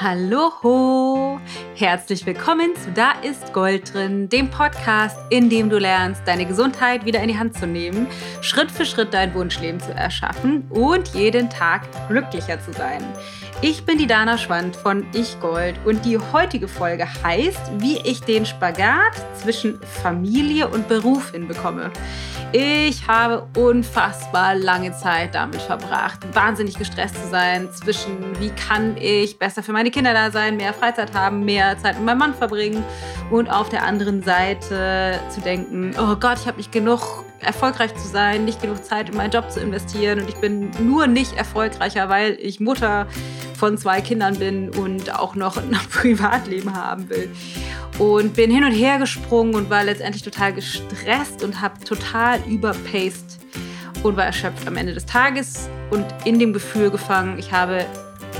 Hallo, herzlich willkommen zu Da ist Gold drin, dem Podcast, in dem du lernst, deine Gesundheit wieder in die Hand zu nehmen, Schritt für Schritt dein Wunschleben zu erschaffen und jeden Tag glücklicher zu sein. Ich bin die Dana Schwand von Ich Gold und die heutige Folge heißt, wie ich den Spagat zwischen Familie und Beruf hinbekomme. Ich habe unfassbar lange Zeit damit verbracht, wahnsinnig gestresst zu sein zwischen, wie kann ich besser für meine Kinder da sein, mehr Freizeit haben, mehr Zeit mit meinem Mann verbringen und auf der anderen Seite zu denken, oh Gott, ich habe nicht genug erfolgreich zu sein, nicht genug Zeit in meinen Job zu investieren und ich bin nur nicht erfolgreicher, weil ich Mutter von zwei Kindern bin und auch noch ein Privatleben haben will. Und bin hin und her gesprungen und war letztendlich total gestresst und habe total überpaced und war erschöpft am Ende des Tages und in dem Gefühl gefangen, ich habe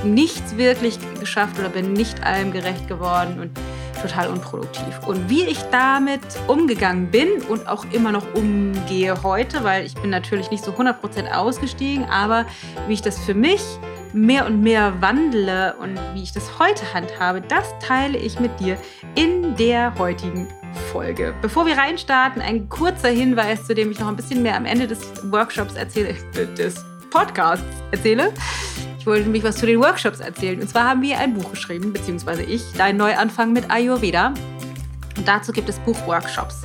nichts wirklich geschafft oder bin nicht allem gerecht geworden und total unproduktiv. Und wie ich damit umgegangen bin und auch immer noch umgehe heute, weil ich bin natürlich nicht so 100% ausgestiegen, aber wie ich das für mich mehr und mehr wandle und wie ich das heute handhabe, das teile ich mit dir in der heutigen Folge. Bevor wir reinstarten, ein kurzer Hinweis, zu dem ich noch ein bisschen mehr am Ende des Workshops erzähle, äh, des Podcasts erzähle. Ich wollte nämlich was zu den Workshops erzählen. Und zwar haben wir ein Buch geschrieben, beziehungsweise ich, Dein Neuanfang mit Ayurveda. Und dazu gibt es Buchworkshops.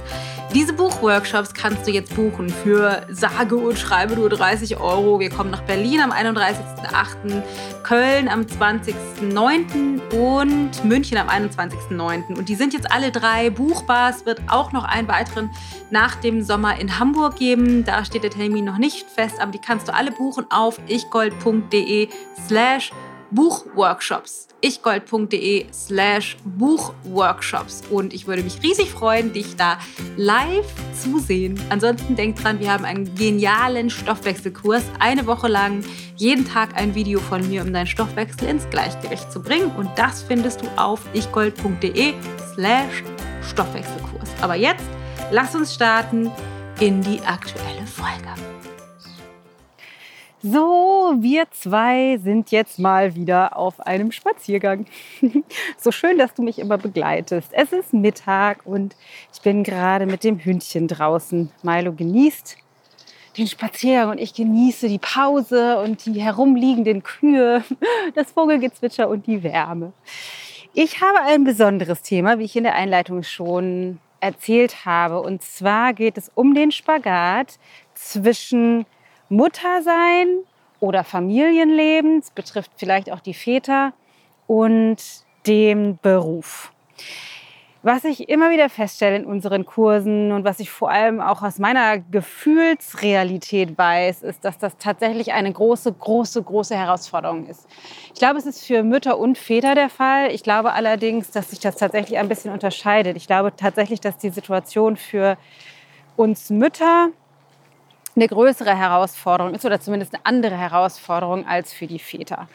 Diese Buchworkshops kannst du jetzt buchen für sage und schreibe nur 30 Euro. Wir kommen nach Berlin am 31.08., Köln am 20.09. und München am 21.09. Und die sind jetzt alle drei buchbar. Es wird auch noch einen weiteren nach dem Sommer in Hamburg geben. Da steht der Termin noch nicht fest, aber die kannst du alle buchen auf ichgold.de slash Buchworkshops. ichgold.de slash Buchworkshops. Und ich würde mich riesig freuen, dich da live zu sehen. Ansonsten denk dran, wir haben einen genialen Stoffwechselkurs. Eine Woche lang, jeden Tag ein Video von mir, um deinen Stoffwechsel ins Gleichgewicht zu bringen. Und das findest du auf ichgold.de slash Stoffwechselkurs. Aber jetzt, lass uns starten in die aktuelle Folge. So, wir zwei sind jetzt mal wieder auf einem Spaziergang. so schön, dass du mich immer begleitest. Es ist Mittag und ich bin gerade mit dem Hündchen draußen. Milo genießt den Spaziergang und ich genieße die Pause und die herumliegenden Kühe, das Vogelgezwitscher und die Wärme. Ich habe ein besonderes Thema, wie ich in der Einleitung schon erzählt habe. Und zwar geht es um den Spagat zwischen Mutter sein oder Familienleben, es betrifft vielleicht auch die Väter und dem Beruf. Was ich immer wieder feststelle in unseren Kursen und was ich vor allem auch aus meiner Gefühlsrealität weiß, ist, dass das tatsächlich eine große, große, große Herausforderung ist. Ich glaube, es ist für Mütter und Väter der Fall. Ich glaube allerdings, dass sich das tatsächlich ein bisschen unterscheidet. Ich glaube tatsächlich, dass die Situation für uns Mütter eine größere Herausforderung ist oder zumindest eine andere Herausforderung als für die Väter.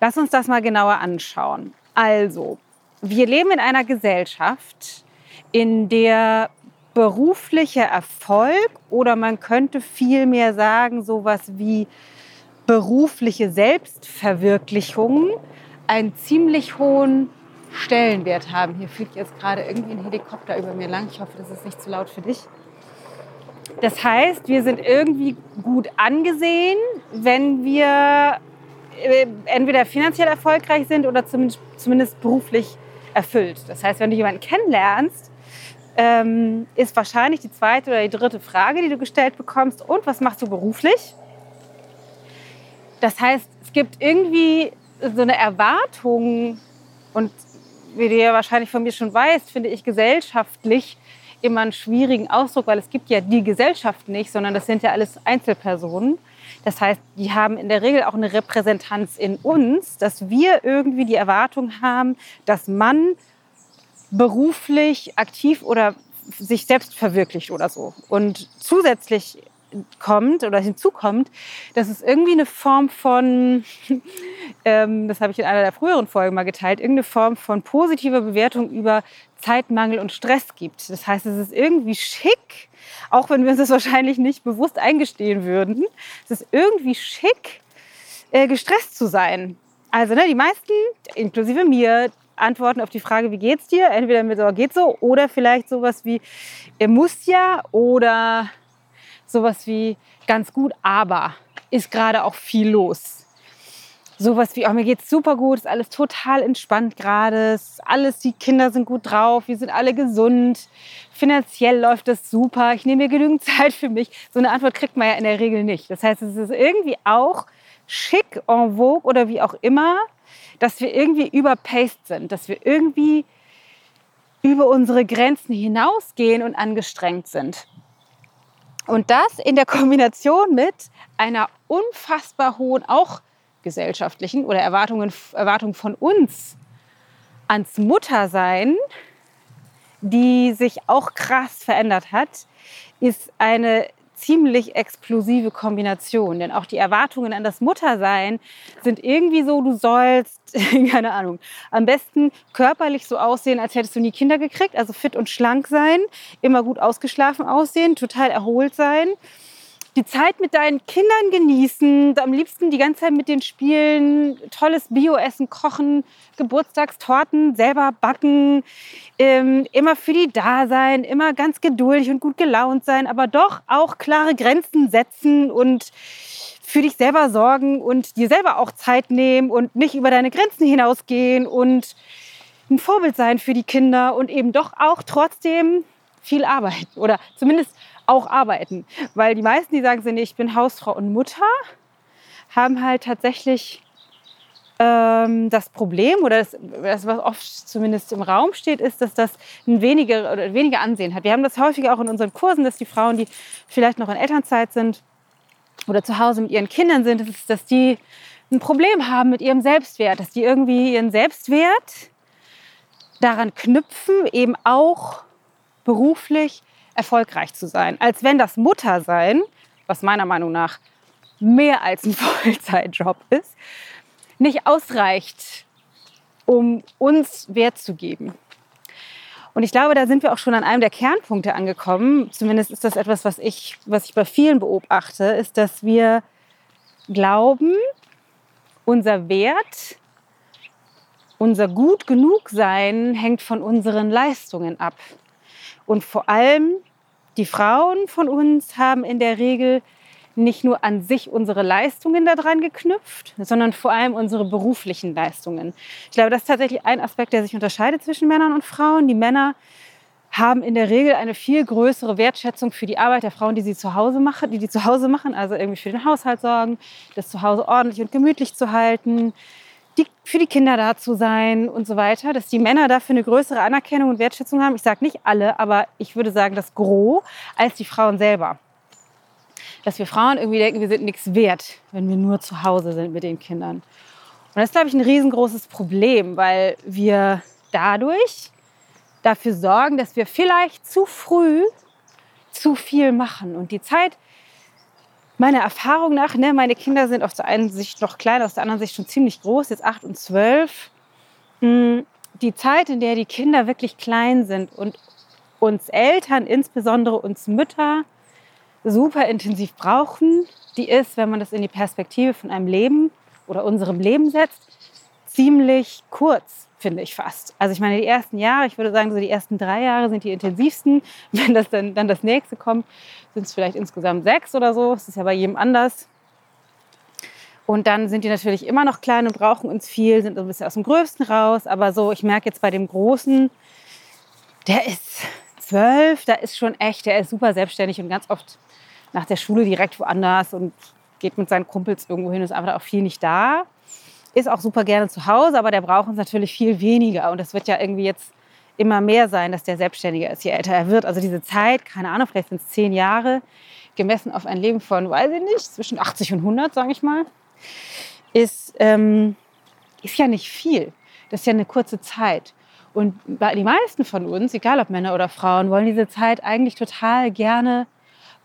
Lass uns das mal genauer anschauen. Also, wir leben in einer Gesellschaft, in der beruflicher Erfolg oder man könnte vielmehr sagen, sowas wie berufliche Selbstverwirklichung einen ziemlich hohen Stellenwert haben. Hier fliegt jetzt gerade irgendwie ein Helikopter über mir lang. Ich hoffe, das ist nicht zu laut für dich. Das heißt, wir sind irgendwie gut angesehen, wenn wir äh, entweder finanziell erfolgreich sind oder zumindest, zumindest beruflich erfüllt. Das heißt, wenn du jemanden kennenlernst, ähm, ist wahrscheinlich die zweite oder die dritte Frage, die du gestellt bekommst, und was machst du beruflich? Das heißt, es gibt irgendwie so eine Erwartung und wie du ja wahrscheinlich von mir schon weißt, finde ich gesellschaftlich immer einen schwierigen Ausdruck, weil es gibt ja die Gesellschaft nicht, sondern das sind ja alles Einzelpersonen. Das heißt, die haben in der Regel auch eine Repräsentanz in uns, dass wir irgendwie die Erwartung haben, dass man beruflich aktiv oder sich selbst verwirklicht oder so. Und zusätzlich kommt oder hinzukommt, dass es irgendwie eine Form von, ähm, das habe ich in einer der früheren Folgen mal geteilt, irgendeine Form von positiver Bewertung über Zeitmangel und Stress gibt. Das heißt, es ist irgendwie schick, auch wenn wir uns das wahrscheinlich nicht bewusst eingestehen würden, es ist irgendwie schick, äh, gestresst zu sein. Also ne, die meisten, inklusive mir, antworten auf die Frage, wie geht's dir? Entweder mit so, geht so oder vielleicht sowas wie, er muss ja oder sowas wie, ganz gut, aber ist gerade auch viel los. Sowas wie, oh, mir geht's super gut, ist alles total entspannt gerade, alles, die Kinder sind gut drauf, wir sind alle gesund, finanziell läuft es super, ich nehme mir genügend Zeit für mich. So eine Antwort kriegt man ja in der Regel nicht. Das heißt, es ist irgendwie auch schick, en vogue oder wie auch immer, dass wir irgendwie überpaced sind, dass wir irgendwie über unsere Grenzen hinausgehen und angestrengt sind. Und das in der Kombination mit einer unfassbar hohen, auch gesellschaftlichen oder Erwartungen, Erwartung von uns ans Muttersein, die sich auch krass verändert hat, ist eine ziemlich explosive Kombination. Denn auch die Erwartungen an das Muttersein sind irgendwie so, du sollst, keine Ahnung, am besten körperlich so aussehen, als hättest du nie Kinder gekriegt, also fit und schlank sein, immer gut ausgeschlafen aussehen, total erholt sein die Zeit mit deinen Kindern genießen, am liebsten die ganze Zeit mit den Spielen, tolles Bioessen kochen, Geburtstagstorten selber backen, ähm, immer für die da sein, immer ganz geduldig und gut gelaunt sein, aber doch auch klare Grenzen setzen und für dich selber sorgen und dir selber auch Zeit nehmen und nicht über deine Grenzen hinausgehen und ein Vorbild sein für die Kinder und eben doch auch trotzdem viel arbeiten oder zumindest auch arbeiten. Weil die meisten, die sagen, nee, ich bin Hausfrau und Mutter, haben halt tatsächlich ähm, das Problem oder das, das, was oft zumindest im Raum steht, ist, dass das ein weniger, oder weniger Ansehen hat. Wir haben das häufig auch in unseren Kursen, dass die Frauen, die vielleicht noch in Elternzeit sind oder zu Hause mit ihren Kindern sind, dass, dass die ein Problem haben mit ihrem Selbstwert, dass die irgendwie ihren Selbstwert daran knüpfen, eben auch beruflich erfolgreich zu sein. Als wenn das Muttersein, was meiner Meinung nach mehr als ein Vollzeitjob ist, nicht ausreicht, um uns Wert zu geben. Und ich glaube, da sind wir auch schon an einem der Kernpunkte angekommen. Zumindest ist das etwas, was ich, was ich bei vielen beobachte, ist, dass wir glauben, unser Wert, unser gut genug sein hängt von unseren Leistungen ab. Und vor allem die Frauen von uns haben in der Regel nicht nur an sich unsere Leistungen daran geknüpft, sondern vor allem unsere beruflichen Leistungen. Ich glaube, das ist tatsächlich ein Aspekt, der sich unterscheidet zwischen Männern und Frauen. Die Männer haben in der Regel eine viel größere Wertschätzung für die Arbeit der Frauen, die sie zu Hause machen, die die zu Hause machen, also irgendwie für den Haushalt sorgen, das zu Hause ordentlich und gemütlich zu halten, die, für die Kinder da zu sein und so weiter, dass die Männer dafür eine größere Anerkennung und Wertschätzung haben. Ich sage nicht alle, aber ich würde sagen, das Gros als die Frauen selber. Dass wir Frauen irgendwie denken, wir sind nichts wert, wenn wir nur zu Hause sind mit den Kindern. Und das ist, glaube ich, ein riesengroßes Problem, weil wir dadurch dafür sorgen, dass wir vielleicht zu früh zu viel machen. Und die Zeit, meiner Erfahrung nach, ne, meine Kinder sind auf der einen Sicht noch klein, aus der anderen Sicht schon ziemlich groß, jetzt acht und zwölf. Hm, die Zeit, in der die Kinder wirklich klein sind und uns Eltern, insbesondere uns Mütter, super intensiv brauchen, die ist, wenn man das in die Perspektive von einem Leben oder unserem Leben setzt, ziemlich kurz, finde ich fast. Also ich meine, die ersten Jahre, ich würde sagen, so die ersten drei Jahre sind die intensivsten. Wenn das dann, dann das nächste kommt, sind es vielleicht insgesamt sechs oder so. Das ist ja bei jedem anders. Und dann sind die natürlich immer noch klein und brauchen uns viel, sind ein bisschen aus dem Größten raus. Aber so, ich merke jetzt bei dem Großen, der ist zwölf, da ist schon echt, der ist super selbstständig und ganz oft nach der Schule direkt woanders und geht mit seinen Kumpels irgendwo hin, ist einfach auch viel nicht da ist auch super gerne zu Hause, aber der braucht uns natürlich viel weniger. Und das wird ja irgendwie jetzt immer mehr sein, dass der selbstständiger ist, je älter er wird. Also diese Zeit, keine Ahnung, vielleicht sind es zehn Jahre, gemessen auf ein Leben von, weiß ich nicht, zwischen 80 und 100, sage ich mal, ist, ähm, ist ja nicht viel. Das ist ja eine kurze Zeit. Und die meisten von uns, egal ob Männer oder Frauen, wollen diese Zeit eigentlich total gerne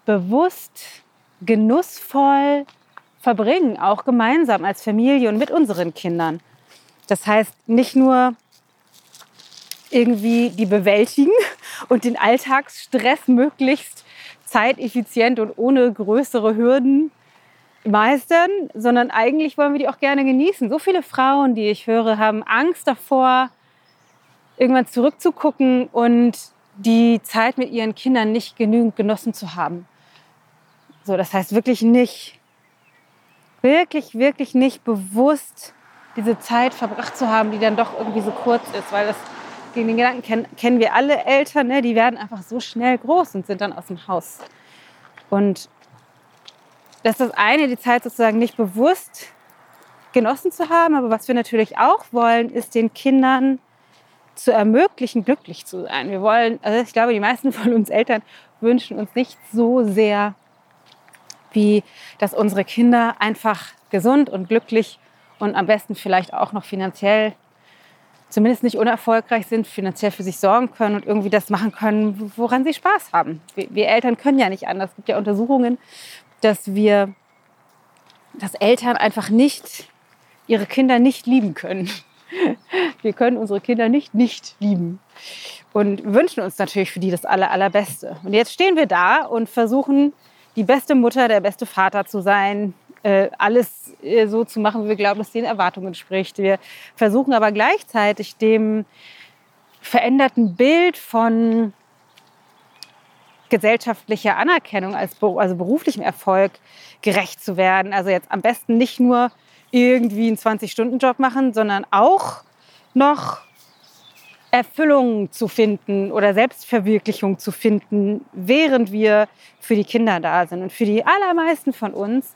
bewusst, genussvoll, verbringen, auch gemeinsam als Familie und mit unseren Kindern. Das heißt, nicht nur irgendwie die bewältigen und den Alltagsstress möglichst zeiteffizient und ohne größere Hürden meistern, sondern eigentlich wollen wir die auch gerne genießen. So viele Frauen, die ich höre, haben Angst davor, irgendwann zurückzugucken und die Zeit mit ihren Kindern nicht genügend genossen zu haben. So, das heißt wirklich nicht, wirklich, wirklich nicht bewusst diese Zeit verbracht zu haben, die dann doch irgendwie so kurz ist, weil das gegen den Gedanken kennen, kennen wir alle Eltern, ne? die werden einfach so schnell groß und sind dann aus dem Haus. Und das ist das eine, die Zeit sozusagen nicht bewusst genossen zu haben. Aber was wir natürlich auch wollen, ist den Kindern zu ermöglichen, glücklich zu sein. Wir wollen, also ich glaube, die meisten von uns Eltern wünschen uns nicht so sehr, wie dass unsere Kinder einfach gesund und glücklich und am besten vielleicht auch noch finanziell zumindest nicht unerfolgreich sind, finanziell für sich sorgen können und irgendwie das machen können, woran sie Spaß haben. Wir, wir Eltern können ja nicht anders. Es gibt ja Untersuchungen, dass wir, dass Eltern einfach nicht ihre Kinder nicht lieben können. Wir können unsere Kinder nicht nicht lieben und wünschen uns natürlich für die das aller, allerbeste. Und jetzt stehen wir da und versuchen, die beste Mutter, der beste Vater zu sein, äh, alles äh, so zu machen, wie wir glauben, dass den Erwartungen entspricht. Wir versuchen aber gleichzeitig dem veränderten Bild von gesellschaftlicher Anerkennung, als, also beruflichem Erfolg gerecht zu werden. Also jetzt am besten nicht nur irgendwie einen 20-Stunden-Job machen, sondern auch noch Erfüllung zu finden oder Selbstverwirklichung zu finden, während wir für die Kinder da sind. Und für die allermeisten von uns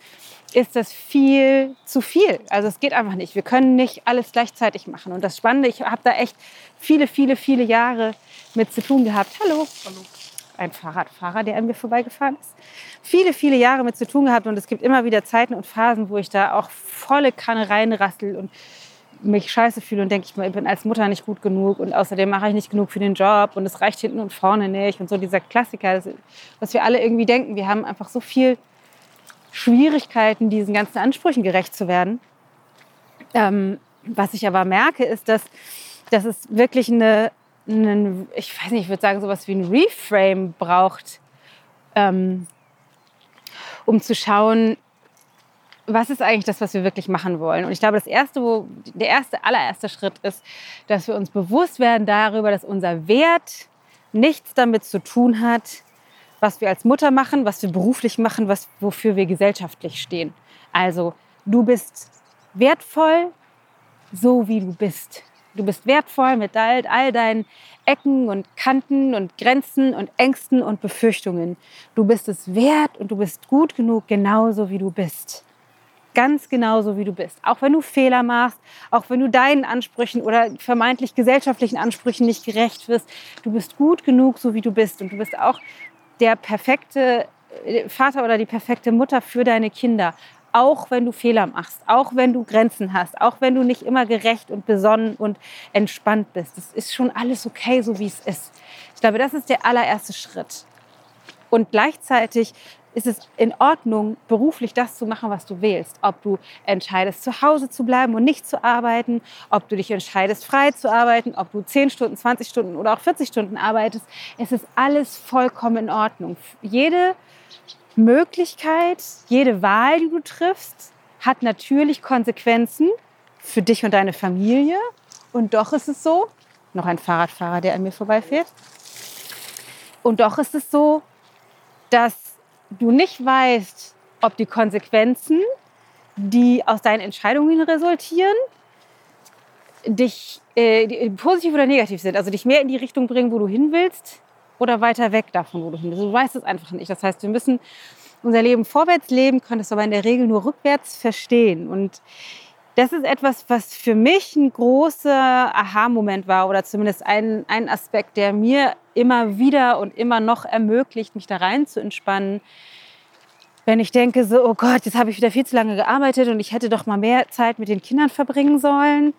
ist das viel zu viel. Also es geht einfach nicht. Wir können nicht alles gleichzeitig machen. Und das Spannende, ich habe da echt viele, viele, viele Jahre mit zu tun gehabt. Hallo. Hallo. Ein Fahrradfahrer, der an mir vorbeigefahren ist. Viele, viele Jahre mit zu tun gehabt. Und es gibt immer wieder Zeiten und Phasen, wo ich da auch volle Kanne reinrassel und mich scheiße fühle und denke, ich bin als Mutter nicht gut genug und außerdem mache ich nicht genug für den Job und es reicht hinten und vorne nicht und so dieser Klassiker, was wir alle irgendwie denken. Wir haben einfach so viel Schwierigkeiten, diesen ganzen Ansprüchen gerecht zu werden. Ähm, was ich aber merke, ist, dass, dass es wirklich eine, eine, ich weiß nicht, ich würde sagen, sowas wie ein Reframe braucht, ähm, um zu schauen, was ist eigentlich das, was wir wirklich machen wollen? Und ich glaube, das erste, wo, der erste, allererste Schritt ist, dass wir uns bewusst werden darüber, dass unser Wert nichts damit zu tun hat, was wir als Mutter machen, was wir beruflich machen, was, wofür wir gesellschaftlich stehen. Also, du bist wertvoll, so wie du bist. Du bist wertvoll mit all, all deinen Ecken und Kanten und Grenzen und Ängsten und Befürchtungen. Du bist es wert und du bist gut genug, genauso wie du bist ganz genauso, wie du bist. Auch wenn du Fehler machst, auch wenn du deinen Ansprüchen oder vermeintlich gesellschaftlichen Ansprüchen nicht gerecht wirst. Du bist gut genug, so wie du bist. Und du bist auch der perfekte äh, Vater oder die perfekte Mutter für deine Kinder. Auch wenn du Fehler machst, auch wenn du Grenzen hast, auch wenn du nicht immer gerecht und besonnen und entspannt bist. Das ist schon alles okay, so wie es ist. Ich glaube, das ist der allererste Schritt. Und gleichzeitig ist es in Ordnung, beruflich das zu machen, was du willst. Ob du entscheidest, zu Hause zu bleiben und nicht zu arbeiten, ob du dich entscheidest, frei zu arbeiten, ob du 10 Stunden, 20 Stunden oder auch 40 Stunden arbeitest. Es ist alles vollkommen in Ordnung. Jede Möglichkeit, jede Wahl, die du triffst, hat natürlich Konsequenzen für dich und deine Familie. Und doch ist es so, noch ein Fahrradfahrer, der an mir vorbeifährt. Und doch ist es so, dass du nicht weißt, ob die Konsequenzen, die aus deinen Entscheidungen resultieren, dich äh, positiv oder negativ sind, also dich mehr in die Richtung bringen, wo du hin willst oder weiter weg davon, wo du hin willst. Du weißt es einfach nicht. Das heißt, wir müssen unser Leben vorwärts leben, können es aber in der Regel nur rückwärts verstehen. Und das ist etwas, was für mich ein großer Aha-Moment war oder zumindest ein, ein Aspekt, der mir immer wieder und immer noch ermöglicht, mich da rein zu entspannen. Wenn ich denke, so, oh Gott, jetzt habe ich wieder viel zu lange gearbeitet und ich hätte doch mal mehr Zeit mit den Kindern verbringen sollen.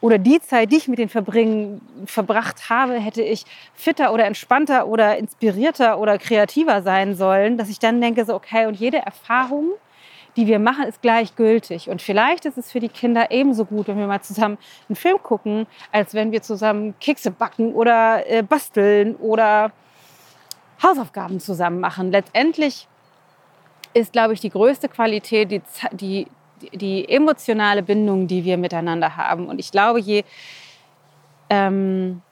Oder die Zeit, die ich mit denen verbringen, verbracht habe, hätte ich fitter oder entspannter oder inspirierter oder kreativer sein sollen. Dass ich dann denke, so, okay, und jede Erfahrung, die wir machen, ist gleichgültig. Und vielleicht ist es für die Kinder ebenso gut, wenn wir mal zusammen einen Film gucken, als wenn wir zusammen Kekse backen oder äh, basteln oder Hausaufgaben zusammen machen. Letztendlich ist, glaube ich, die größte Qualität, die, die, die emotionale Bindung, die wir miteinander haben. Und ich glaube, je, ähm,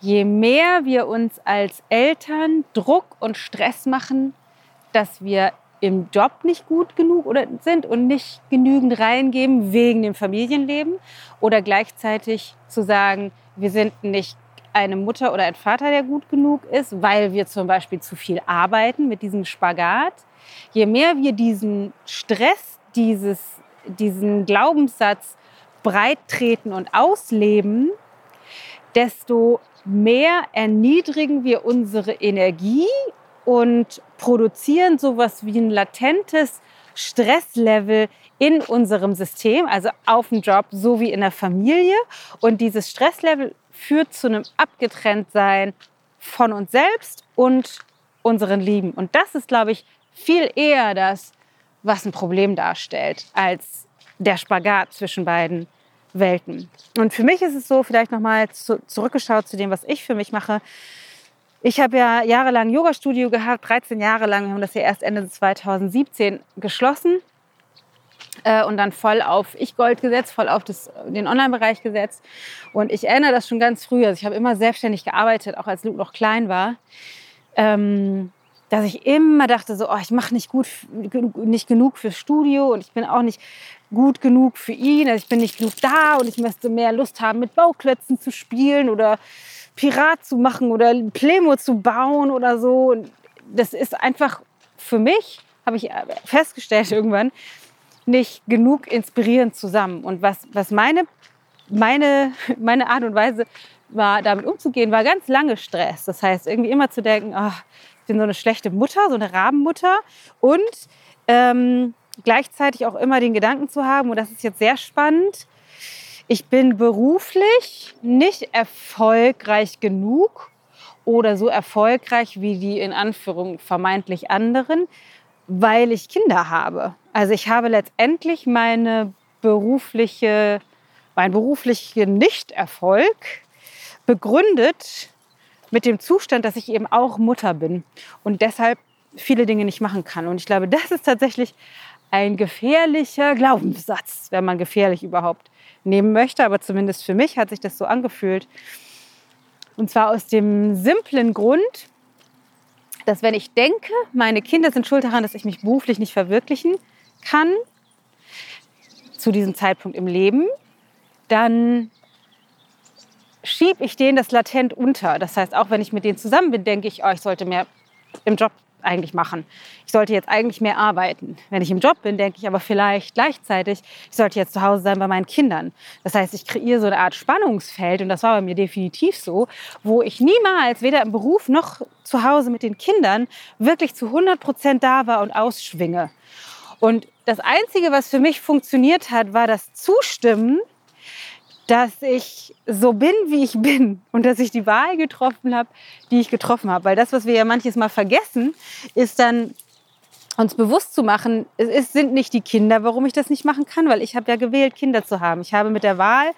je mehr wir uns als Eltern Druck und Stress machen, dass wir im Job nicht gut genug oder sind und nicht genügend reingeben wegen dem Familienleben oder gleichzeitig zu sagen, wir sind nicht eine Mutter oder ein Vater, der gut genug ist, weil wir zum Beispiel zu viel arbeiten mit diesem Spagat. Je mehr wir diesen Stress, dieses, diesen Glaubenssatz breit treten und ausleben, desto mehr erniedrigen wir unsere Energie und produzieren sowas wie ein latentes Stresslevel in unserem System, also auf dem Job sowie in der Familie. Und dieses Stresslevel führt zu einem Abgetrenntsein von uns selbst und unseren Lieben. Und das ist, glaube ich, viel eher das, was ein Problem darstellt, als der Spagat zwischen beiden Welten. Und für mich ist es so, vielleicht nochmal zu, zurückgeschaut zu dem, was ich für mich mache. Ich habe ja jahrelang Yoga-Studio gehabt, 13 Jahre lang. Wir haben das ja erst Ende 2017 geschlossen äh, und dann voll auf Ich Gold gesetzt, voll auf das, den Online-Bereich gesetzt. Und ich erinnere das schon ganz früh. Also ich habe immer selbstständig gearbeitet, auch als Luke noch klein war. Ähm, dass ich immer dachte, so, oh, ich mache nicht gut, nicht genug fürs Studio und ich bin auch nicht gut genug für ihn. Also ich bin nicht genug da und ich müsste mehr Lust haben, mit Bauklötzen zu spielen oder Pirat zu machen oder Plemo zu bauen oder so. Das ist einfach für mich, habe ich festgestellt irgendwann, nicht genug inspirierend zusammen. Und was, was meine, meine, meine Art und Weise war, damit umzugehen, war ganz lange Stress. Das heißt, irgendwie immer zu denken, oh, ich bin so eine schlechte Mutter, so eine Rabenmutter. Und ähm, gleichzeitig auch immer den Gedanken zu haben, und das ist jetzt sehr spannend, ich bin beruflich nicht erfolgreich genug oder so erfolgreich wie die in Anführung vermeintlich anderen, weil ich Kinder habe. Also ich habe letztendlich meine berufliche, mein beruflichen Nichterfolg begründet mit dem Zustand, dass ich eben auch Mutter bin und deshalb viele Dinge nicht machen kann. Und ich glaube, das ist tatsächlich ein gefährlicher Glaubenssatz, wenn man gefährlich überhaupt nehmen möchte, aber zumindest für mich hat sich das so angefühlt. Und zwar aus dem simplen Grund, dass wenn ich denke, meine Kinder sind schuld daran, dass ich mich beruflich nicht verwirklichen kann, zu diesem Zeitpunkt im Leben, dann schiebe ich denen das latent unter. Das heißt, auch wenn ich mit denen zusammen bin, denke ich, oh, ich sollte mehr im Job eigentlich machen. Ich sollte jetzt eigentlich mehr arbeiten. Wenn ich im Job bin, denke ich aber vielleicht gleichzeitig, ich sollte jetzt zu Hause sein bei meinen Kindern. Das heißt, ich kreiere so eine Art Spannungsfeld und das war bei mir definitiv so, wo ich niemals weder im Beruf noch zu Hause mit den Kindern wirklich zu 100 Prozent da war und ausschwinge. Und das Einzige, was für mich funktioniert hat, war das Zustimmen dass ich so bin, wie ich bin und dass ich die Wahl getroffen habe, die ich getroffen habe. Weil das, was wir ja manches Mal vergessen, ist dann uns bewusst zu machen, es sind nicht die Kinder, warum ich das nicht machen kann, weil ich habe ja gewählt, Kinder zu haben. Ich habe mit der Wahl,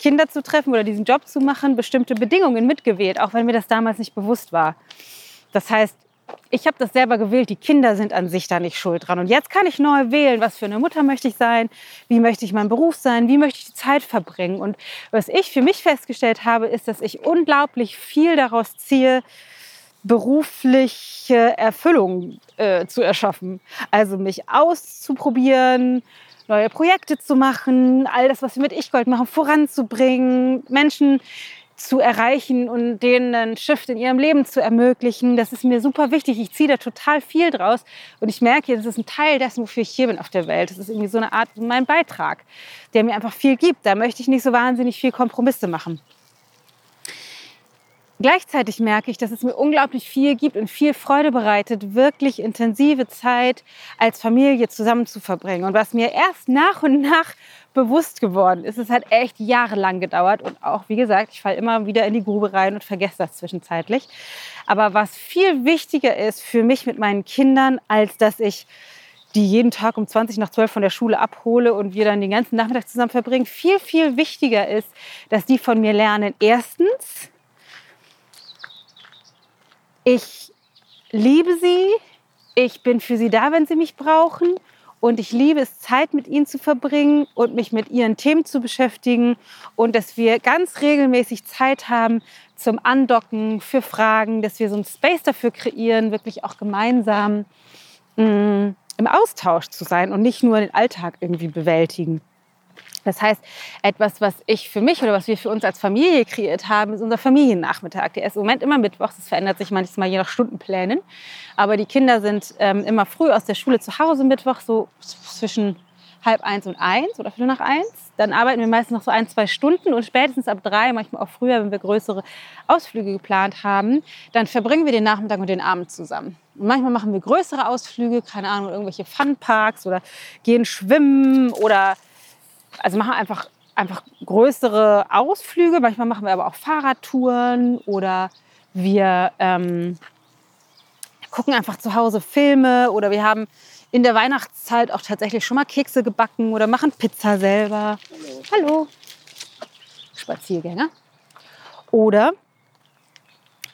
Kinder zu treffen oder diesen Job zu machen, bestimmte Bedingungen mitgewählt, auch wenn mir das damals nicht bewusst war. Das heißt, ich habe das selber gewählt. Die Kinder sind an sich da nicht schuld dran. Und jetzt kann ich neu wählen, was für eine Mutter möchte ich sein, wie möchte ich mein Beruf sein, wie möchte ich die Zeit verbringen. Und was ich für mich festgestellt habe, ist, dass ich unglaublich viel daraus ziehe, berufliche Erfüllung äh, zu erschaffen. Also mich auszuprobieren, neue Projekte zu machen, all das, was wir mit Ich-Gold machen, voranzubringen, Menschen zu erreichen und denen einen Shift in ihrem Leben zu ermöglichen. Das ist mir super wichtig. Ich ziehe da total viel draus und ich merke, das ist ein Teil dessen, wofür ich hier bin auf der Welt. Das ist irgendwie so eine Art mein Beitrag, der mir einfach viel gibt. Da möchte ich nicht so wahnsinnig viel Kompromisse machen. Gleichzeitig merke ich, dass es mir unglaublich viel gibt und viel Freude bereitet, wirklich intensive Zeit als Familie zusammen zu verbringen. Und was mir erst nach und nach bewusst geworden ist. Es hat echt jahrelang gedauert und auch, wie gesagt, ich falle immer wieder in die Grube rein und vergesse das zwischenzeitlich. Aber was viel wichtiger ist für mich mit meinen Kindern, als dass ich die jeden Tag um 20 nach 12 von der Schule abhole und wir dann den ganzen Nachmittag zusammen verbringen, viel, viel wichtiger ist, dass die von mir lernen. Erstens, ich liebe sie, ich bin für sie da, wenn sie mich brauchen. Und ich liebe es, Zeit mit ihnen zu verbringen und mich mit ihren Themen zu beschäftigen. Und dass wir ganz regelmäßig Zeit haben zum Andocken, für Fragen, dass wir so einen Space dafür kreieren, wirklich auch gemeinsam mh, mm, im Austausch zu sein und nicht nur den Alltag irgendwie bewältigen. Das heißt, etwas, was ich für mich oder was wir für uns als Familie kreiert haben, ist unser Familiennachmittag. Der ist im Moment immer mittwochs. Das verändert sich manchmal je nach Stundenplänen. Aber die Kinder sind ähm, immer früh aus der Schule zu Hause Mittwoch, so zwischen halb eins und eins oder viertel nach eins. Dann arbeiten wir meistens noch so ein, zwei Stunden und spätestens ab drei, manchmal auch früher, wenn wir größere Ausflüge geplant haben, dann verbringen wir den Nachmittag und den Abend zusammen. Und manchmal machen wir größere Ausflüge, keine Ahnung, irgendwelche Funparks oder gehen schwimmen oder also machen einfach, einfach größere Ausflüge. Manchmal machen wir aber auch Fahrradtouren oder wir ähm, gucken einfach zu Hause Filme oder wir haben in der Weihnachtszeit auch tatsächlich schon mal Kekse gebacken oder machen Pizza selber. Hallo. Hallo. Spaziergänger. Oder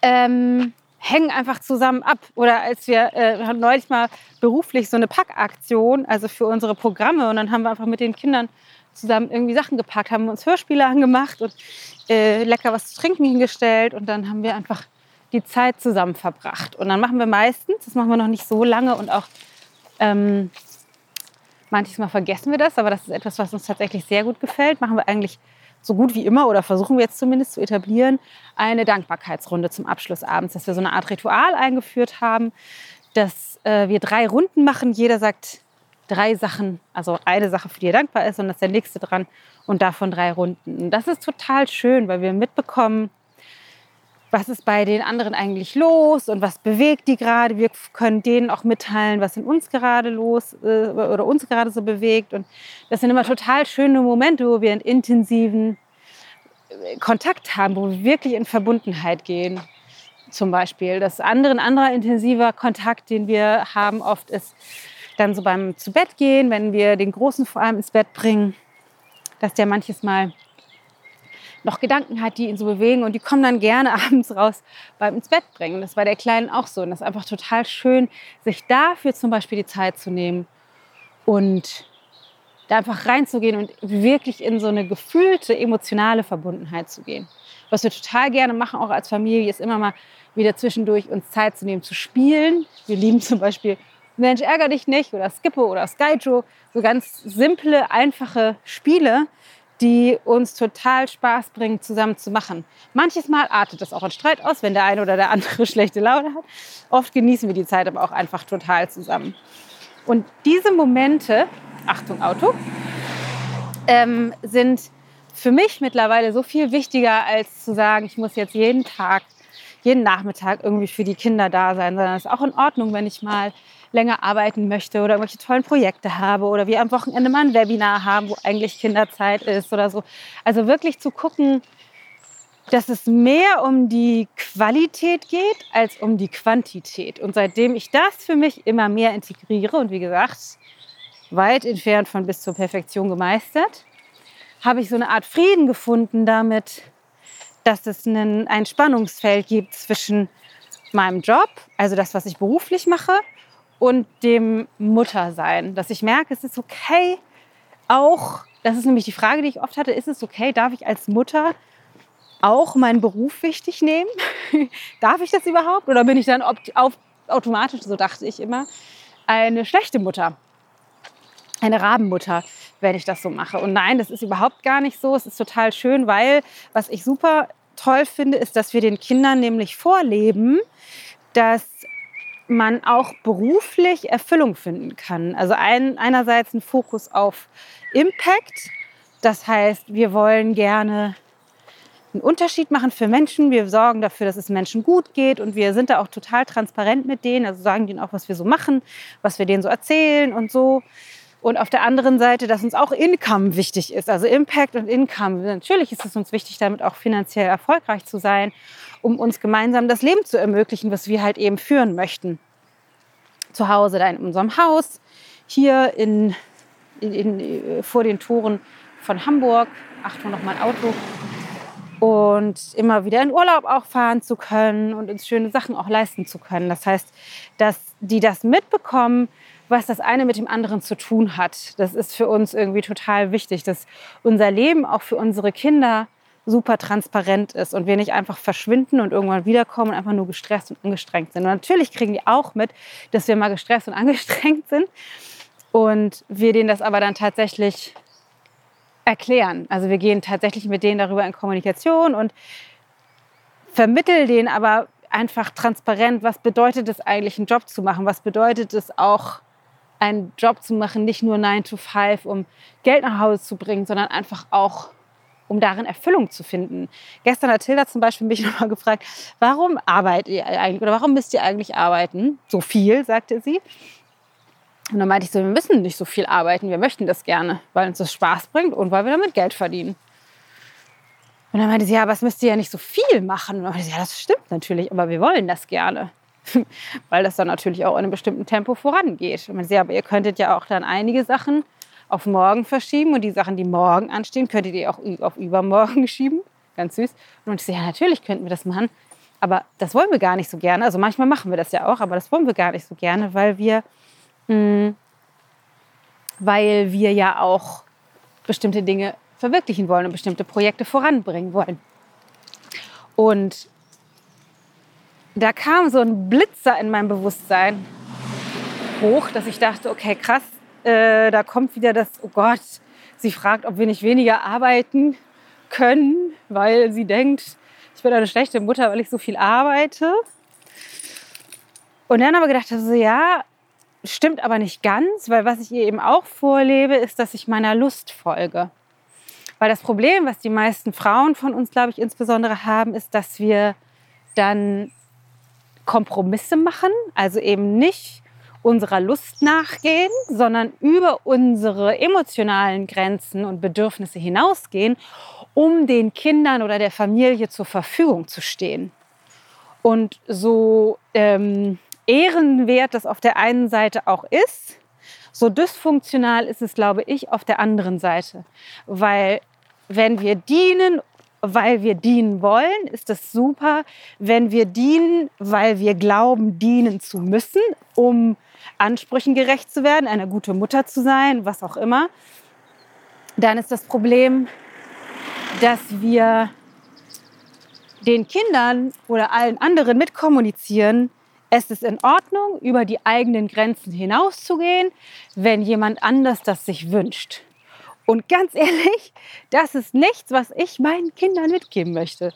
ähm, hängen einfach zusammen ab. Oder als wir, äh, wir hatten neulich mal beruflich so eine Packaktion, also für unsere Programme. Und dann haben wir einfach mit den Kindern zusammen irgendwie Sachen gepackt, haben uns Hörspiele angemacht und äh, lecker was zu trinken hingestellt und dann haben wir einfach die Zeit zusammen verbracht. Und dann machen wir meistens, das machen wir noch nicht so lange und auch ähm, manchmal vergessen wir das, aber das ist etwas, was uns tatsächlich sehr gut gefällt, machen wir eigentlich so gut wie immer oder versuchen wir jetzt zumindest zu etablieren, eine Dankbarkeitsrunde zum Abschluss abends, dass wir so eine Art Ritual eingeführt haben, dass äh, wir drei Runden machen. Jeder sagt drei Sachen, also eine Sache, für die er dankbar ist und das ist der nächste dran und davon drei Runden. Und das ist total schön, weil wir mitbekommen, was ist bei den anderen eigentlich los und was bewegt die gerade. Wir können denen auch mitteilen, was in uns gerade los äh, oder uns gerade so bewegt. Und das sind immer total schöne Momente, wo wir einen intensiven äh, Kontakt haben, wo wir wirklich in Verbundenheit gehen. Zum Beispiel. Das andere, ein anderer intensiver Kontakt, den wir haben oft, ist dann so beim zu Bett gehen, wenn wir den Großen vor allem ins Bett bringen, dass der manches Mal noch Gedanken hat, die ihn so bewegen und die kommen dann gerne abends raus beim ins Bett bringen. Das war der Kleinen auch so und das ist einfach total schön, sich dafür zum Beispiel die Zeit zu nehmen und da einfach reinzugehen und wirklich in so eine gefühlte emotionale Verbundenheit zu gehen. Was wir total gerne machen, auch als Familie, ist immer mal wieder zwischendurch uns Zeit zu nehmen, zu spielen. Wir lieben zum Beispiel Mensch, ärger dich nicht oder Skippo oder Skyjo. So ganz simple, einfache Spiele, die uns total Spaß bringen, zusammen zu machen. Manches Mal artet das auch in Streit aus, wenn der eine oder der andere schlechte Laune hat. Oft genießen wir die Zeit aber auch einfach total zusammen. Und diese Momente, Achtung Auto, ähm, sind für mich mittlerweile so viel wichtiger, als zu sagen, ich muss jetzt jeden Tag, jeden Nachmittag irgendwie für die Kinder da sein, sondern es ist auch in Ordnung, wenn ich mal länger arbeiten möchte oder irgendwelche tollen Projekte habe oder wir am Wochenende mal ein Webinar haben, wo eigentlich Kinderzeit ist oder so. Also wirklich zu gucken, dass es mehr um die Qualität geht als um die Quantität. Und seitdem ich das für mich immer mehr integriere und wie gesagt, weit entfernt von bis zur Perfektion gemeistert, habe ich so eine Art Frieden gefunden damit, dass es einen, ein Spannungsfeld gibt zwischen meinem Job, also das, was ich beruflich mache, und dem Muttersein. Dass ich merke, es ist okay, auch, das ist nämlich die Frage, die ich oft hatte, ist es okay, darf ich als Mutter auch meinen Beruf wichtig nehmen? darf ich das überhaupt? Oder bin ich dann auf, automatisch, so dachte ich immer, eine schlechte Mutter? Eine Rabenmutter, wenn ich das so mache. Und nein, das ist überhaupt gar nicht so. Es ist total schön, weil was ich super toll finde, ist, dass wir den Kindern nämlich vorleben, dass man auch beruflich Erfüllung finden kann. Also ein, einerseits ein Fokus auf Impact. Das heißt, wir wollen gerne einen Unterschied machen für Menschen. Wir sorgen dafür, dass es Menschen gut geht und wir sind da auch total transparent mit denen. Also sagen denen auch, was wir so machen, was wir denen so erzählen und so. Und auf der anderen Seite, dass uns auch Income wichtig ist, also Impact und Income. Natürlich ist es uns wichtig, damit auch finanziell erfolgreich zu sein, um uns gemeinsam das Leben zu ermöglichen, was wir halt eben führen möchten. Zu Hause, da in unserem Haus, hier in, in, in, vor den Toren von Hamburg. Achtung, noch mal ein Auto. und immer wieder in Urlaub auch fahren zu können und uns schöne Sachen auch leisten zu können. Das heißt, dass die das mitbekommen, was das eine mit dem anderen zu tun hat. Das ist für uns irgendwie total wichtig, dass unser Leben auch für unsere Kinder super transparent ist und wir nicht einfach verschwinden und irgendwann wiederkommen und einfach nur gestresst und angestrengt sind. Und natürlich kriegen die auch mit, dass wir mal gestresst und angestrengt sind und wir denen das aber dann tatsächlich erklären. Also wir gehen tatsächlich mit denen darüber in Kommunikation und vermitteln denen aber einfach transparent, was bedeutet es eigentlich, einen Job zu machen? Was bedeutet es auch, einen Job zu machen, nicht nur 9 to 5, um Geld nach Hause zu bringen, sondern einfach auch, um darin Erfüllung zu finden. Gestern hat Tilda zum Beispiel mich nochmal gefragt, warum arbeitet ihr eigentlich oder warum müsst ihr eigentlich arbeiten? So viel, sagte sie. Und dann meinte ich so, wir müssen nicht so viel arbeiten, wir möchten das gerne, weil uns das Spaß bringt und weil wir damit Geld verdienen. Und dann meinte sie, ja, aber es müsst ihr ja nicht so viel machen. Und dann meinte sie, ja, das stimmt natürlich, aber wir wollen das gerne. weil das dann natürlich auch in einem bestimmten Tempo vorangeht. Und man sagt, aber ihr könntet ja auch dann einige Sachen auf morgen verschieben und die Sachen, die morgen anstehen, könntet ihr auch auf übermorgen schieben. Ganz süß. Und ich so, ja, natürlich könnten wir das machen, aber das wollen wir gar nicht so gerne. Also manchmal machen wir das ja auch, aber das wollen wir gar nicht so gerne, weil wir hm. weil wir ja auch bestimmte Dinge verwirklichen wollen und bestimmte Projekte voranbringen wollen. Und da kam so ein Blitzer in meinem Bewusstsein hoch, dass ich dachte, okay, krass, äh, da kommt wieder das, oh Gott, sie fragt, ob wir nicht weniger arbeiten können, weil sie denkt, ich bin eine schlechte Mutter, weil ich so viel arbeite. Und dann aber gedacht, also, ja, Stimmt aber nicht ganz, weil was ich ihr eben auch vorlebe, ist, dass ich meiner Lust folge. Weil das Problem, was die meisten Frauen von uns, glaube ich, insbesondere haben, ist, dass wir dann Kompromisse machen, also eben nicht unserer Lust nachgehen, sondern über unsere emotionalen Grenzen und Bedürfnisse hinausgehen, um den Kindern oder der Familie zur Verfügung zu stehen. Und so ähm, ehrenwert das auf der einen Seite auch ist, so dysfunktional ist es, glaube ich, auf der anderen Seite. Weil wenn wir dienen, weil wir dienen wollen, ist das super. Wenn wir dienen, weil wir glauben, dienen zu müssen, um Ansprüchen gerecht zu werden, eine gute Mutter zu sein, was auch immer, dann ist das Problem, dass wir den Kindern oder allen anderen mitkommunizieren, es ist in Ordnung, über die eigenen Grenzen hinauszugehen, wenn jemand anders das sich wünscht. Und ganz ehrlich, das ist nichts, was ich meinen Kindern mitgeben möchte.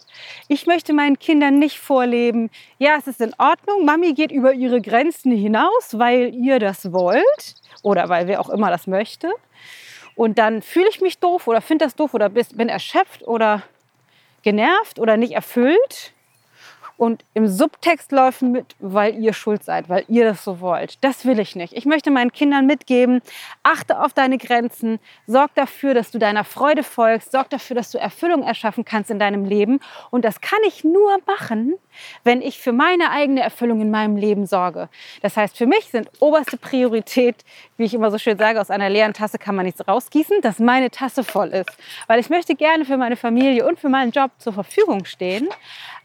Ich möchte meinen Kindern nicht vorleben, ja, es ist in Ordnung, Mami geht über ihre Grenzen hinaus, weil ihr das wollt oder weil wer auch immer das möchte. Und dann fühle ich mich doof oder finde das doof oder bin erschöpft oder genervt oder nicht erfüllt. Und im Subtext läuft mit, weil ihr schuld seid, weil ihr das so wollt. Das will ich nicht. Ich möchte meinen Kindern mitgeben, achte auf deine Grenzen, sorg dafür, dass du deiner Freude folgst, sorg dafür, dass du Erfüllung erschaffen kannst in deinem Leben. Und das kann ich nur machen, wenn ich für meine eigene Erfüllung in meinem Leben sorge. Das heißt, für mich sind oberste Priorität, wie ich immer so schön sage, aus einer leeren Tasse kann man nichts rausgießen, dass meine Tasse voll ist. Weil ich möchte gerne für meine Familie und für meinen Job zur Verfügung stehen.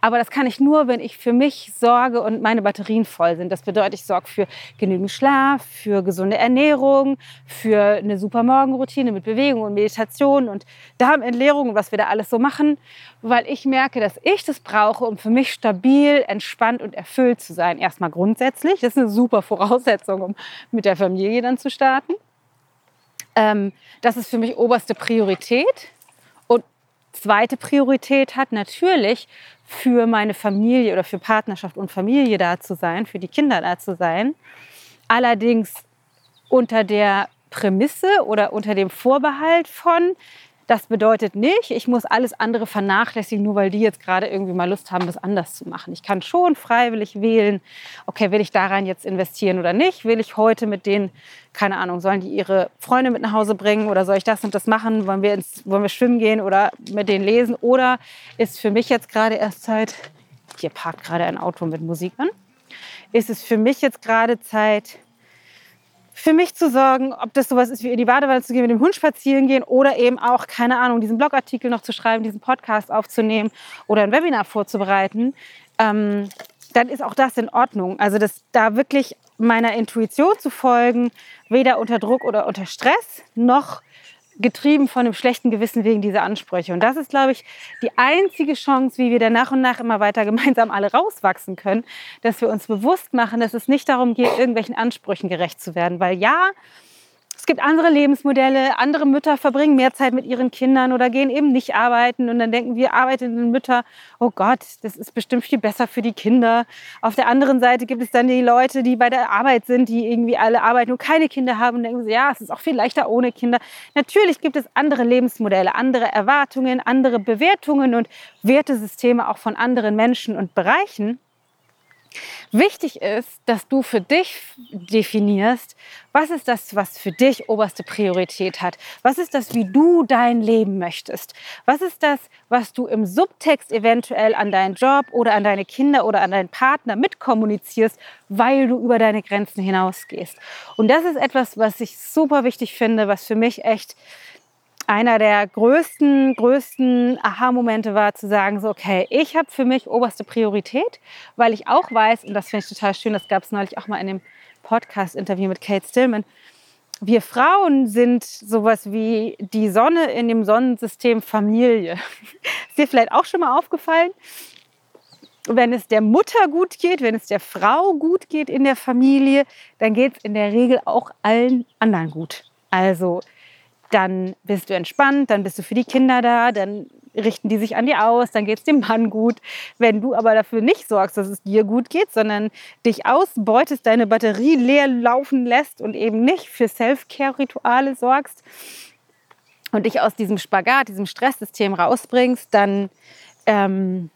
Aber das kann ich nur, wenn ich für mich sorge und meine Batterien voll sind. Das bedeutet, ich sorge für genügend Schlaf, für gesunde Ernährung, für eine super Morgenroutine mit Bewegung und Meditation und Darmentleerung und was wir da alles so machen, weil ich merke, dass ich das brauche, um für mich stabil, entspannt und erfüllt zu sein. Erstmal grundsätzlich. Das ist eine super Voraussetzung, um mit der Familie dann zu starten. Ähm, das ist für mich oberste Priorität. Zweite Priorität hat natürlich für meine Familie oder für Partnerschaft und Familie da zu sein, für die Kinder da zu sein. Allerdings unter der Prämisse oder unter dem Vorbehalt von, das bedeutet nicht, ich muss alles andere vernachlässigen, nur weil die jetzt gerade irgendwie mal Lust haben, das anders zu machen. Ich kann schon freiwillig wählen, okay, will ich daran jetzt investieren oder nicht? Will ich heute mit denen, keine Ahnung, sollen die ihre Freunde mit nach Hause bringen oder soll ich das und das machen? Wollen wir, ins, wollen wir schwimmen gehen oder mit denen lesen? Oder ist für mich jetzt gerade erst Zeit, hier parkt gerade ein Auto mit Musik an, ist es für mich jetzt gerade Zeit, für mich zu sorgen, ob das sowas ist wie in die Badewanne zu gehen, mit dem Hund spazieren gehen oder eben auch, keine Ahnung, diesen Blogartikel noch zu schreiben, diesen Podcast aufzunehmen oder ein Webinar vorzubereiten, ähm, dann ist auch das in Ordnung. Also das, da wirklich meiner Intuition zu folgen, weder unter Druck oder unter Stress, noch getrieben von einem schlechten Gewissen wegen dieser Ansprüche. Und das ist, glaube ich, die einzige Chance, wie wir da nach und nach immer weiter gemeinsam alle rauswachsen können, dass wir uns bewusst machen, dass es nicht darum geht, irgendwelchen Ansprüchen gerecht zu werden. Weil ja, gibt andere Lebensmodelle, andere Mütter verbringen mehr Zeit mit ihren Kindern oder gehen eben nicht arbeiten und dann denken wir arbeitende Mütter, oh Gott, das ist bestimmt viel besser für die Kinder. Auf der anderen Seite gibt es dann die Leute, die bei der Arbeit sind, die irgendwie alle arbeiten und keine Kinder haben und denken, ja, es ist auch viel leichter ohne Kinder. Natürlich gibt es andere Lebensmodelle, andere Erwartungen, andere Bewertungen und Wertesysteme auch von anderen Menschen und Bereichen. Wichtig ist, dass du für dich definierst, was ist das, was für dich oberste Priorität hat? Was ist das, wie du dein Leben möchtest? Was ist das, was du im Subtext eventuell an deinen Job oder an deine Kinder oder an deinen Partner mitkommunizierst, weil du über deine Grenzen hinausgehst? Und das ist etwas, was ich super wichtig finde, was für mich echt einer der größten, größten Aha-Momente war zu sagen, so, okay, ich habe für mich oberste Priorität, weil ich auch weiß, und das finde ich total schön, das gab es neulich auch mal in dem Podcast-Interview mit Kate Stillman, wir Frauen sind sowas wie die Sonne in dem Sonnensystem Familie. Ist dir vielleicht auch schon mal aufgefallen? Wenn es der Mutter gut geht, wenn es der Frau gut geht in der Familie, dann geht es in der Regel auch allen anderen gut. Also dann bist du entspannt, dann bist du für die Kinder da, dann richten die sich an dir aus, dann geht es dem Mann gut. Wenn du aber dafür nicht sorgst, dass es dir gut geht, sondern dich ausbeutest, deine Batterie leer laufen lässt und eben nicht für Self-Care-Rituale sorgst und dich aus diesem Spagat, diesem Stresssystem rausbringst, dann ähm,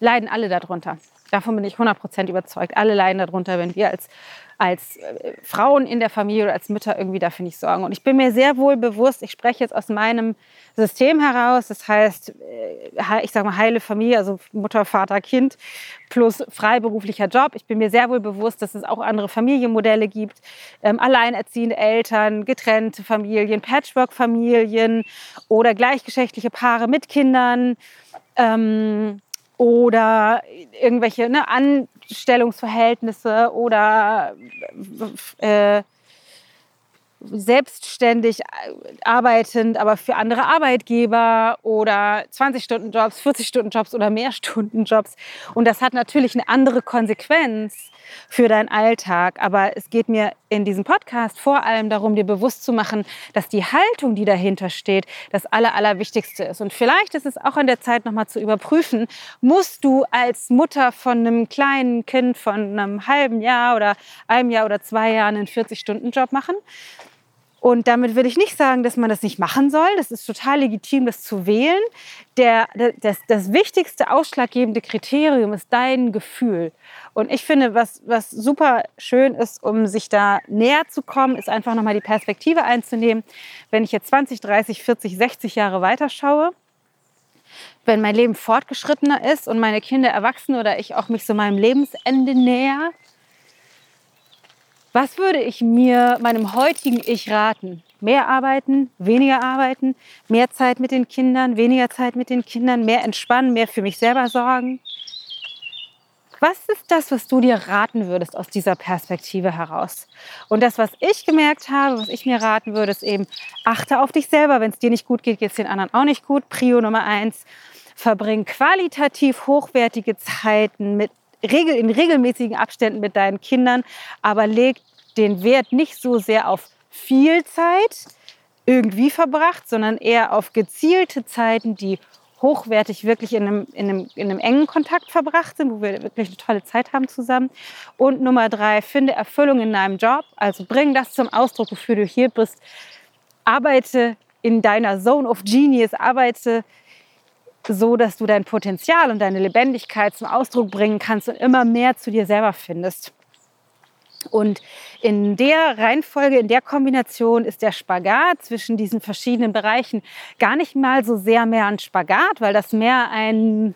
leiden alle darunter. Davon bin ich 100% überzeugt. Alle leiden darunter, wenn wir als als äh, Frauen in der Familie oder als Mütter irgendwie dafür nicht sorgen. Und ich bin mir sehr wohl bewusst, ich spreche jetzt aus meinem System heraus, das heißt, äh, ich sage mal heile Familie, also Mutter, Vater, Kind plus freiberuflicher Job. Ich bin mir sehr wohl bewusst, dass es auch andere Familienmodelle gibt, ähm, alleinerziehende Eltern, getrennte Familien, Patchwork-Familien oder gleichgeschlechtliche Paare mit Kindern. Ähm, oder irgendwelche ne, Anstellungsverhältnisse oder äh, selbstständig arbeitend, aber für andere Arbeitgeber oder 20-Stunden-Jobs, 40-Stunden-Jobs oder Mehrstunden-Jobs. Und das hat natürlich eine andere Konsequenz für deinen Alltag. Aber es geht mir in diesem Podcast vor allem darum, dir bewusst zu machen, dass die Haltung, die dahinter steht, das Aller, Allerwichtigste ist. Und vielleicht ist es auch an der Zeit, nochmal zu überprüfen, musst du als Mutter von einem kleinen Kind von einem halben Jahr oder einem Jahr oder zwei Jahren einen 40-Stunden-Job machen? Und damit will ich nicht sagen, dass man das nicht machen soll. Das ist total legitim, das zu wählen. Der, das, das wichtigste ausschlaggebende Kriterium ist dein Gefühl. Und ich finde, was, was super schön ist, um sich da näher zu kommen, ist einfach nochmal die Perspektive einzunehmen. Wenn ich jetzt 20, 30, 40, 60 Jahre weiterschaue, wenn mein Leben fortgeschrittener ist und meine Kinder erwachsen oder ich auch mich so meinem Lebensende näher, was würde ich mir meinem heutigen Ich raten? Mehr arbeiten, weniger arbeiten, mehr Zeit mit den Kindern, weniger Zeit mit den Kindern, mehr entspannen, mehr für mich selber sorgen? Was ist das, was du dir raten würdest aus dieser Perspektive heraus? Und das, was ich gemerkt habe, was ich mir raten würde, ist eben, achte auf dich selber. Wenn es dir nicht gut geht, geht es den anderen auch nicht gut. Prio Nummer eins, verbring qualitativ hochwertige Zeiten mit regel, in regelmäßigen Abständen mit deinen Kindern, aber leg den Wert nicht so sehr auf viel Zeit irgendwie verbracht, sondern eher auf gezielte Zeiten, die hochwertig wirklich in einem, in, einem, in einem engen Kontakt verbracht sind, wo wir wirklich eine tolle Zeit haben zusammen. Und Nummer drei, finde Erfüllung in deinem Job. Also bring das zum Ausdruck, wofür du hier bist. Arbeite in deiner Zone of Genius, arbeite so, dass du dein Potenzial und deine Lebendigkeit zum Ausdruck bringen kannst und immer mehr zu dir selber findest. Und in der Reihenfolge, in der Kombination ist der Spagat zwischen diesen verschiedenen Bereichen gar nicht mal so sehr mehr ein Spagat, weil das mehr ein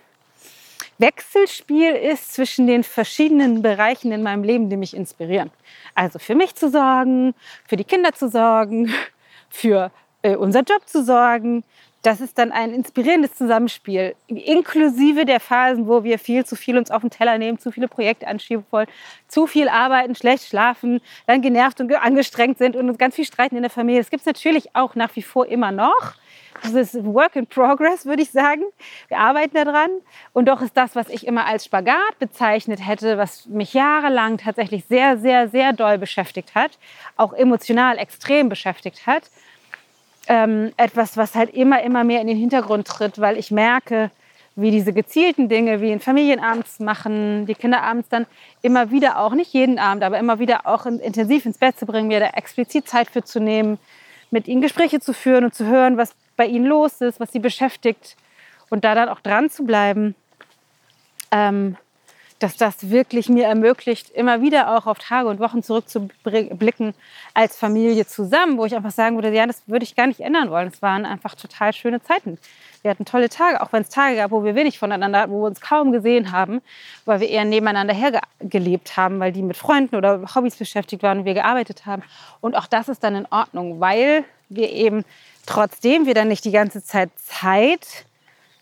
Wechselspiel ist zwischen den verschiedenen Bereichen in meinem Leben, die mich inspirieren. Also für mich zu sorgen, für die Kinder zu sorgen, für äh, unser Job zu sorgen. Das ist dann ein inspirierendes Zusammenspiel, inklusive der Phasen, wo wir viel zu viel uns auf den Teller nehmen, zu viele Projekte anschieben wollen, zu viel arbeiten, schlecht schlafen, dann genervt und angestrengt sind und uns ganz viel streiten in der Familie. Das gibt es natürlich auch nach wie vor immer noch. Das ist Work in Progress, würde ich sagen. Wir arbeiten daran. Und doch ist das, was ich immer als Spagat bezeichnet hätte, was mich jahrelang tatsächlich sehr, sehr, sehr doll beschäftigt hat, auch emotional extrem beschäftigt hat, ähm, etwas, was halt immer, immer mehr in den Hintergrund tritt, weil ich merke, wie diese gezielten Dinge, wie ein Familienabends machen, die Kinder abends dann immer wieder auch, nicht jeden Abend, aber immer wieder auch intensiv ins Bett zu bringen, mir da explizit Zeit für zu nehmen, mit ihnen Gespräche zu führen und zu hören, was bei ihnen los ist, was sie beschäftigt und da dann auch dran zu bleiben, ähm, dass das wirklich mir ermöglicht, immer wieder auch auf Tage und Wochen zurückzublicken als Familie zusammen, wo ich einfach sagen würde, ja, das würde ich gar nicht ändern wollen. Es waren einfach total schöne Zeiten. Wir hatten tolle Tage, auch wenn es Tage gab, wo wir wenig voneinander hatten, wo wir uns kaum gesehen haben, weil wir eher nebeneinander hergelebt haben, weil die mit Freunden oder Hobbys beschäftigt waren und wir gearbeitet haben. Und auch das ist dann in Ordnung, weil wir eben trotzdem wir dann nicht die ganze Zeit Zeit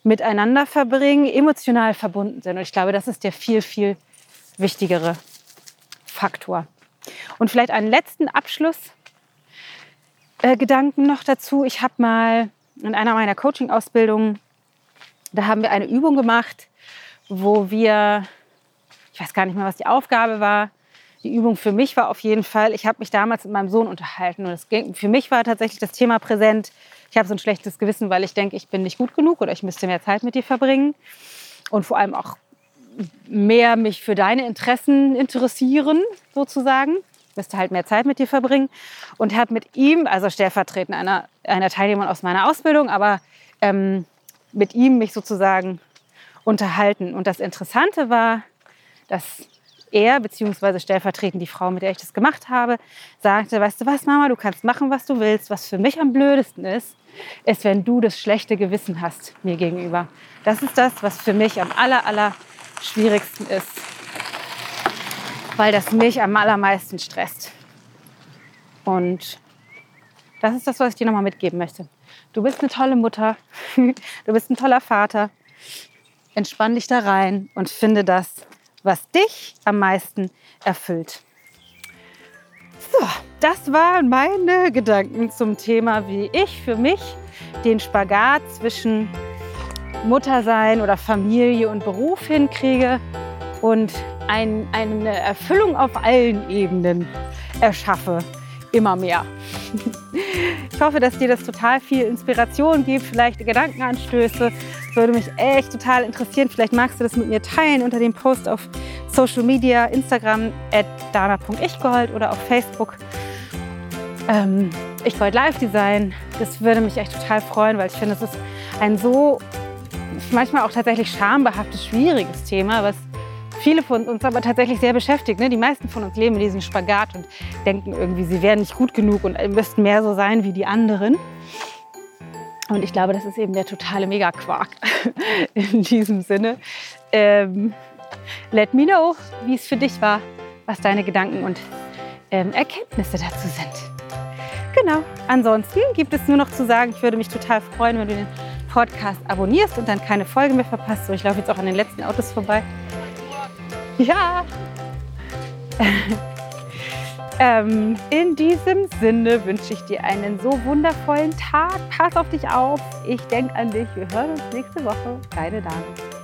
miteinander verbringen, emotional verbunden sind. Und ich glaube, das ist der viel, viel wichtigere Faktor. Und vielleicht einen letzten Abschlussgedanken äh, noch dazu. Ich habe mal in einer meiner Coaching-Ausbildungen, da haben wir eine Übung gemacht, wo wir, ich weiß gar nicht mehr, was die Aufgabe war, die Übung für mich war auf jeden Fall, ich habe mich damals mit meinem Sohn unterhalten und es ging, für mich war tatsächlich das Thema präsent. Ich habe so ein schlechtes Gewissen, weil ich denke, ich bin nicht gut genug oder ich müsste mehr Zeit mit dir verbringen und vor allem auch mehr mich für deine Interessen interessieren, sozusagen. Ich müsste halt mehr Zeit mit dir verbringen und habe mit ihm, also stellvertretend einer, einer Teilnehmerin aus meiner Ausbildung, aber ähm, mit ihm mich sozusagen unterhalten. Und das Interessante war, dass er, beziehungsweise stellvertretend die Frau, mit der ich das gemacht habe, sagte, weißt du was, Mama, du kannst machen, was du willst. Was für mich am blödesten ist, ist, wenn du das schlechte Gewissen hast mir gegenüber. Das ist das, was für mich am aller, aller schwierigsten ist, weil das mich am allermeisten stresst. Und das ist das, was ich dir nochmal mitgeben möchte. Du bist eine tolle Mutter, du bist ein toller Vater. Entspann dich da rein und finde das, was dich am meisten erfüllt. So, das waren meine Gedanken zum Thema, wie ich für mich den Spagat zwischen Muttersein oder Familie und Beruf hinkriege und ein, eine Erfüllung auf allen Ebenen erschaffe. Immer mehr. Ich hoffe, dass dir das total viel Inspiration gibt, vielleicht Gedankenanstöße. Würde mich echt total interessieren. Vielleicht magst du das mit mir teilen unter dem Post auf Social Media, Instagram at dana.ichgold oder auf Facebook. Ähm, Ichgold Live Design. Das würde mich echt total freuen, weil ich finde, es ist ein so manchmal auch tatsächlich schambehaftes, schwieriges Thema, was viele von uns aber tatsächlich sehr beschäftigt. Ne? Die meisten von uns leben in diesem Spagat und denken irgendwie, sie wären nicht gut genug und müssten mehr so sein wie die anderen. Und ich glaube, das ist eben der totale Megaquark in diesem Sinne. Ähm, let me know, wie es für dich war, was deine Gedanken und ähm, Erkenntnisse dazu sind. Genau. Ansonsten gibt es nur noch zu sagen, ich würde mich total freuen, wenn du den Podcast abonnierst und dann keine Folge mehr verpasst. So, ich laufe jetzt auch an den letzten Autos vorbei. Ja. ähm, in diesem Sinne wünsche ich dir einen so wundervollen Tag. Pass auf dich auf. Ich denke an dich. Wir hören uns nächste Woche. Deine Dame.